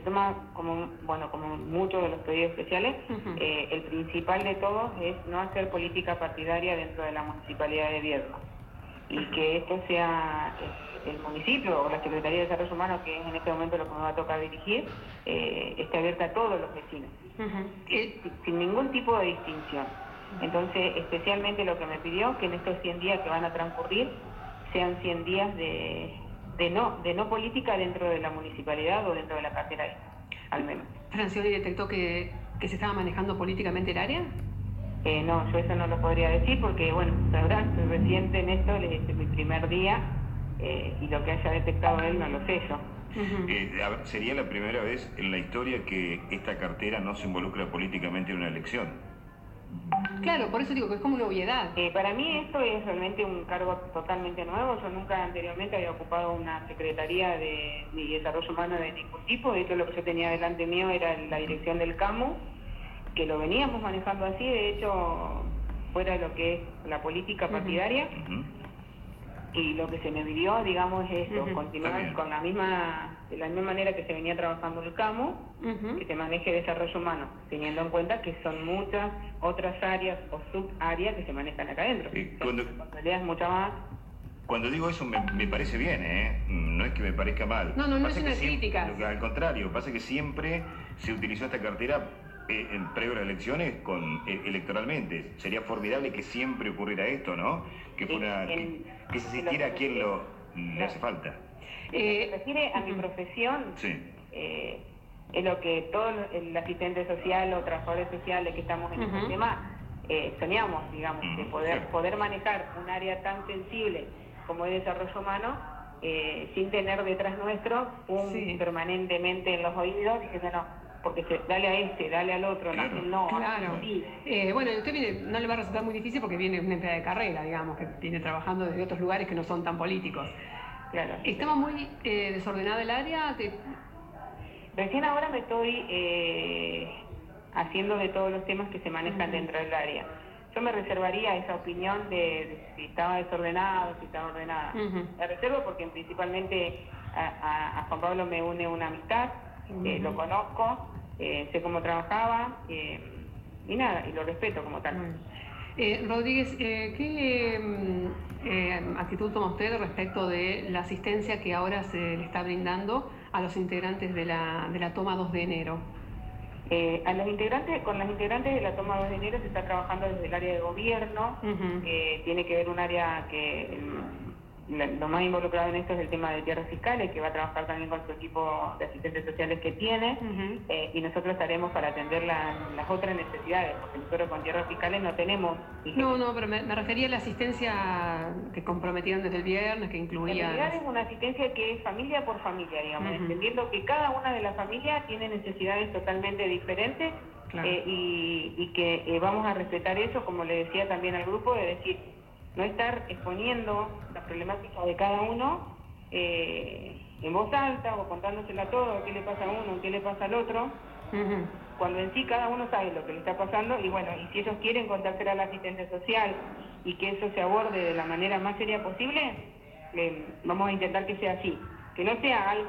se toma como, bueno, como muchos de los pedidos especiales, eh, el principal de todos es no hacer política partidaria dentro de la municipalidad de Viedma. Y que esto sea eh, el municipio o la Secretaría de Desarrollo Humano, que es en este momento lo que me va a tocar dirigir, eh, esté abierta a todos los vecinos, sin, sin ningún tipo de distinción. Entonces, especialmente lo que me pidió, que en estos 100 días que van a transcurrir, sean 100 días de, de no de no política dentro de la municipalidad o dentro de la cartera, al menos. ¿Francioli detectó que, que se estaba manejando políticamente el área? Eh, no, yo eso no lo podría decir porque, bueno, sabrán, soy reciente en esto, este es mi primer día eh, y lo que haya detectado él no lo sé yo. Eh, ver, sería la primera vez en la historia que esta cartera no se involucra políticamente en una elección. Claro, por eso digo que es como una obviedad. Eh, para mí esto es realmente un cargo totalmente nuevo. Yo nunca anteriormente había ocupado una secretaría de, de desarrollo humano de ningún tipo. De hecho, lo que yo tenía delante mío era la dirección del CAMU, que lo veníamos manejando así. De hecho, fuera de lo que es la política partidaria. Y lo que se me pidió, digamos, es esto, Ujú. continuar Está bien. con la misma, de la misma manera que se venía trabajando el CAMU, que se maneje desarrollo humano, teniendo en cuenta que son muchas otras áreas o subáreas que se manejan acá adentro. Y cuando- responsabilidades mucho más. Cuando digo eso me, me parece bien, ¿eh? No es que me parezca mal. No, no, no Pasa es una crítica. al contrario, pasa que siempre se utilizó esta cartera eh, en previo a las elecciones con, eh, electoralmente. Sería formidable que siempre ocurriera esto, ¿no? Que, fuera, que, En- que se sintiera a quien lo, le hace falta. Eh, Se refiere a mi profesión, Sí. eh, es lo que todo el asistente social o trabajadores sociales que estamos en este tema eh, soñamos, digamos, de Ujú, poder, sí. poder manejar un área tan sensible como es desarrollo humano eh, sin tener detrás nuestro un Sí. permanentemente en los oídos diciendo no, porque se, dale a este, dale al otro, Claro. no, Claro. sí. Eh, bueno, usted viene, no le va a resultar muy difícil porque viene una empleada de carrera, digamos, que viene trabajando desde otros lugares que no son tan políticos. claro. ¿Estaba muy eh, desordenada el área? Te- Recién ahora me estoy eh, haciendo de todos los temas que se manejan dentro del área. Yo me reservaría esa opinión de, de si estaba desordenado, si estaba ordenada. La reservo porque principalmente a, a- a Juan Pablo me une una amistad, eh, lo conozco, eh, sé cómo trabajaba eh, y nada, y lo respeto como tal. Bueno. Eh, Rodríguez, eh, ¿qué mm, actitud toma usted respecto de la asistencia que ahora se le está brindando a los integrantes de la, de la toma 2 de enero? Eh, a los integrantes, con los integrantes de la toma 2 de enero se está trabajando desde el área de gobierno, eh, tiene que ver un área que lo más involucrado en esto es el tema de tierras fiscales, que va a trabajar también con su equipo de asistentes sociales que tiene, Ujú. eh, y nosotros estaremos para atender la- las otras necesidades, porque nosotros con tierras fiscales no tenemos... No, no, pero me, me refería a la asistencia que comprometieron desde el viernes, que En incluía... realidad es una asistencia que es familia por familia, digamos, entendiendo que cada una de las familias tiene necesidades totalmente diferentes Claro. eh, y, y que eh, vamos a respetar eso, como le decía también al grupo, de decir, no estar exponiendo las problemáticas de cada uno eh, en voz alta o contándosela todo, qué le pasa a uno, qué le pasa al otro, cuando en sí cada uno sabe lo que le está pasando y bueno, y si ellos quieren contactar al asistente social y que eso se aborde de la manera más seria posible, eh, vamos a intentar que sea así, que no sea algo